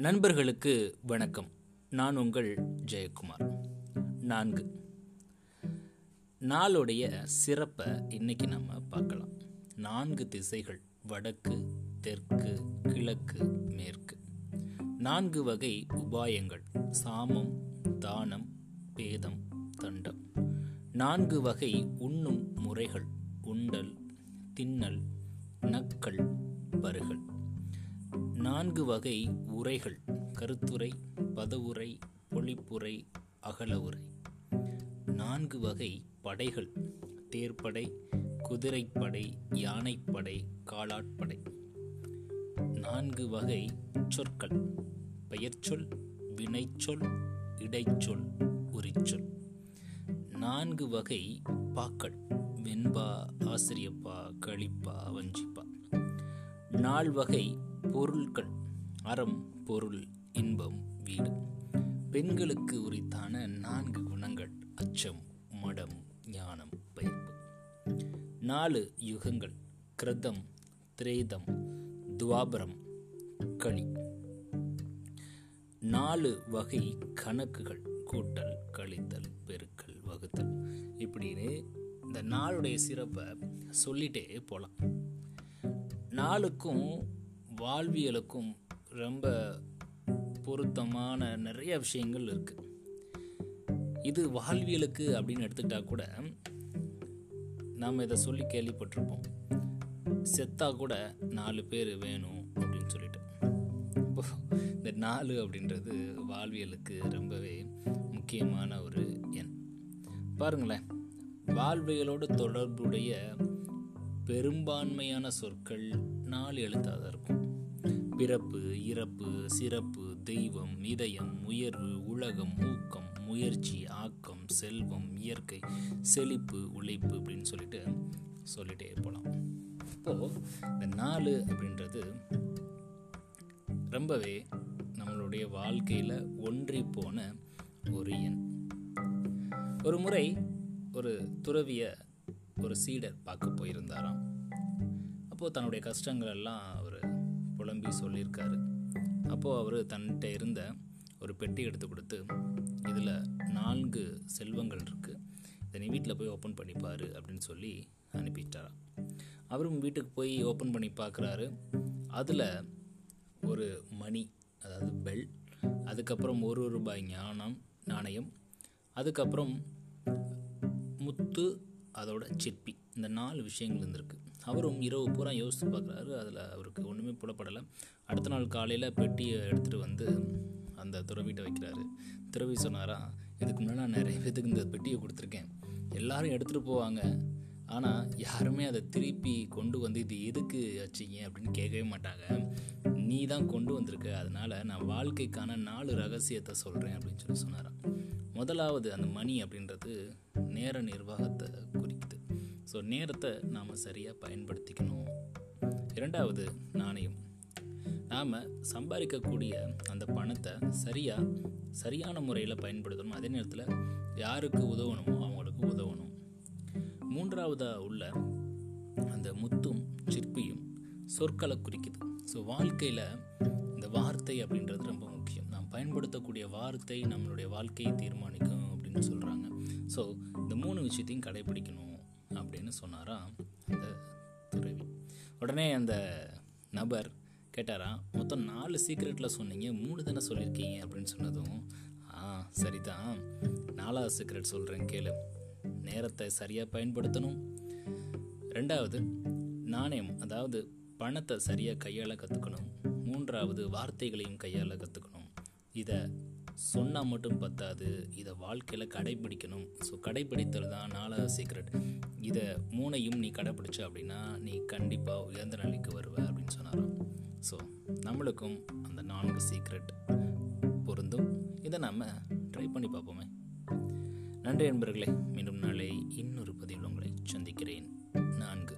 நண்பர்களுக்கு வணக்கம். நான் உங்கள் ஜெயக்குமார். நான்கு. நாளுடைய சிறப்பை இன்னைக்கு நம்ம பார்க்கலாம். நான்கு திசைகள் வடக்கு தெற்கு கிழக்கு மேற்கு. நான்கு வகை உபாயங்கள் சாமம் தானம் பேதம் தண்டம். நான்கு வகை உண்ணும் முறைகள் உண்டல் தின்னல் நக்கல் பருகல் நான்கு வகை உரைகள். கருத்துரை பதவுரை பொழிப்புரை அகல உரை நான்கு வகை படைகள். தேர்ப்படை குதிரைப்படை யானைப்படை காலாட்படை. நான்கு வகை சொற்கள். பெயர்ச்சொல் வினைச்சொல் இடைச்சொல் உரிச்சொல். நான்கு வகை பாக்கள். வெண்பா ஆசிரியப்பா களிப்பா வஞ்சிப்பா. நால்வகை பொருட்கள் அறம் பொருள் இன்பம் வீடு. பெண்களுக்கு உரித்தான நான்கு குணங்கள் அச்சம் மடம் ஞானம் பயிர்ப்பு நாலு யுகங்கள் கிரதம் திரேதம் துவாபரம் களி. நாலு வகை கணக்குகள் கூட்டல் கழித்தல் பெருக்கல் வகுத்தல். இப்படின்னு இந்த நாளுடைய சிறப்பை சொல்லிட்டே போகலாம் நாளுக்கும் வாழ்வியலுக்கும் ரொம்ப பொருத்தமான நிறைய விஷயங்கள் இருக்குது இது வாழ்வியலுக்கு அப்படின்னு எடுத்துக்கிட்டா கூட நாம் இதை சொல்லி கேள்விப்பட்டிருப்போம். செத்தா கூட நாலு பேர் வேணும் அப்படின்னு சொல்லிட்டு. இப்போ இந்த நாலு அப்படின்றது வாழ்வியலுக்கு ரொம்பவே முக்கியமான ஒரு எண். பாருங்களேன் வாழ்வியலோடு தொடர்புடைய பெரும்பான்மையான சொற்கள் நாலு எழுத்தாக தான் இருக்கும். பிறப்பு இறப்பு சிறப்பு தெய்வம் இதயம் உயர்வு உலகம் ஊக்கம் முயற்சி ஆக்கம் செல்வம் இயற்கை செழிப்பு உழைப்பு அப்படின்னு சொல்லிட்டு சொல்லிட்டே போகலாம் இப்போது இந்த நாலு அப்படின்றது ரொம்பவே நம்மளுடைய வாழ்க்கையில் ஒன்றி போன ஒரு எண். ஒரு முறை ஒரு துறவிய ஒரு சீடர் பார்க்க போயிருந்தாராம். அப்போது தன்னுடைய கஷ்டங்கள் எல்லாம் அவர் சொல்லியிருக்காரு. அப்போது அவர் தன்கிட்ட இருந்த ஒரு பெட்டி எடுத்து கொடுத்து இதில் நான்கு செல்வங்கள் இருக்குது இதை நீ வீட்டில் போய் ஓப்பன் பண்ணிப்பார் அப்படின்னு சொல்லி அனுப்பிட்டாராம் அவரும் வீட்டுக்கு போய் ஓப்பன் பண்ணி பார்க்குறாரு அதில் ஒரு மணி அதாவது பெல் அதுக்கப்புறம் ஒரு ரூபாய் ஞானம் நாணயம் அதுக்கப்புறம் முத்து அதோட சிற்பி இந்த நாலு விஷயங்கள் இருந்திருக்கு. அவரும் இரவு பூரா யோசித்து பார்க்குறாரு. அதில் அவருக்கு ஒன்றுமே புலப்படலை. அடுத்த நாள் காலையில் பெட்டியை எடுத்துகிட்டு வந்து அந்த துறவிட்ட வைக்கிறாரு. துறவி சொன்னாரா இதுக்கு முன்னாடி நான் நிறைய பேத்துக்கு இந்த பெட்டியை கொடுத்துருக்கேன். எல்லாரும் எடுத்துகிட்டு போவாங்க. ஆனால் யாருமே அதை திருப்பி கொண்டு வந்து இது எதுக்கு வச்சிங்க? அப்படின்னு கேட்கவே மாட்டாங்க. நீ தான் கொண்டு வந்திருக்க. அதனால் நான் வாழ்க்கைக்கான நாலு ரகசியத்தை சொல்கிறேன் அப்படின்னு சொல்லி சொன்னாராம். முதலாவது அந்த மணி அப்படின்றது நேர நிர்வாகத்தை ஸோ நேரத்தை நாம் சரியாக பயன்படுத்திக்கணும். இரண்டாவது நாணயம். நாம் சம்பாதிக்கக்கூடிய அந்த பணத்தை சரியாக சரியான முறையில் பயன்படுத்தணும். அதே நேரத்தில் யாருக்கு உதவணுமோ அவங்களுக்கு உதவணும். மூன்றாவதாக உள்ள அந்த முத்தும் சிற்பியும் சொற்களை குறிக்குது. ஸோ வாழ்க்கையில் இந்த வார்த்தை அப்படின்றது ரொம்ப முக்கியம். நாம் பயன்படுத்தக்கூடிய வார்த்தை நம்மளுடைய வாழ்க்கையை தீர்மானிக்கும் அப்படின்னு சொல்கிறாங்க ஸோ இந்த மூணு விஷயத்தையும் கடைபிடிக்கணும். அப்படின்னு சொன்னாரா அந்த துறவி. உடனே அந்த நபர் கேட்டாராம் மொத்தம் நாலு சீக்ரெட்டில் சொன்னீங்க மூணு தானே சொல்லியிருக்கீங்க? அப்படின்னு சொன்னதும் ஆ சரிதான். நாலாவது சீக்ரெட் சொல்கிறேன் கேளு. நேரத்தை சரியாக பயன்படுத்தணும். ரெண்டாவது நாணயம் அதாவது பணத்தை சரியாக கையாள கற்றுக்கணும் மூன்றாவது வார்த்தைகளையும் கையாள கற்றுக்கணும் இதை சொன்னால் மட்டும் பத்தாது. இதை வாழ்க்கையில் கடைபிடிக்கணும் ஸோ கடைபிடித்தல் தான் நாலாவது சீக்ரெட் இதை மூணையும் நீ கடைப்பிடிச்ச அப்படின்னா நீ கண்டிப்பாக உயர்ந்த நிலைக்கு வருவ அப்படின்னு சொன்னாராம். ஸோ நம்மளுக்கும் அந்த நான்கு சீக்ரெட் பொருந்தும். இதை நம்ம ட்ரை பண்ணி பார்ப்போமே. நன்றி நண்பர்களே மீண்டும் நாளை இன்னொரு பதிவில் உங்களை சந்திக்கிறேன். நான்கு.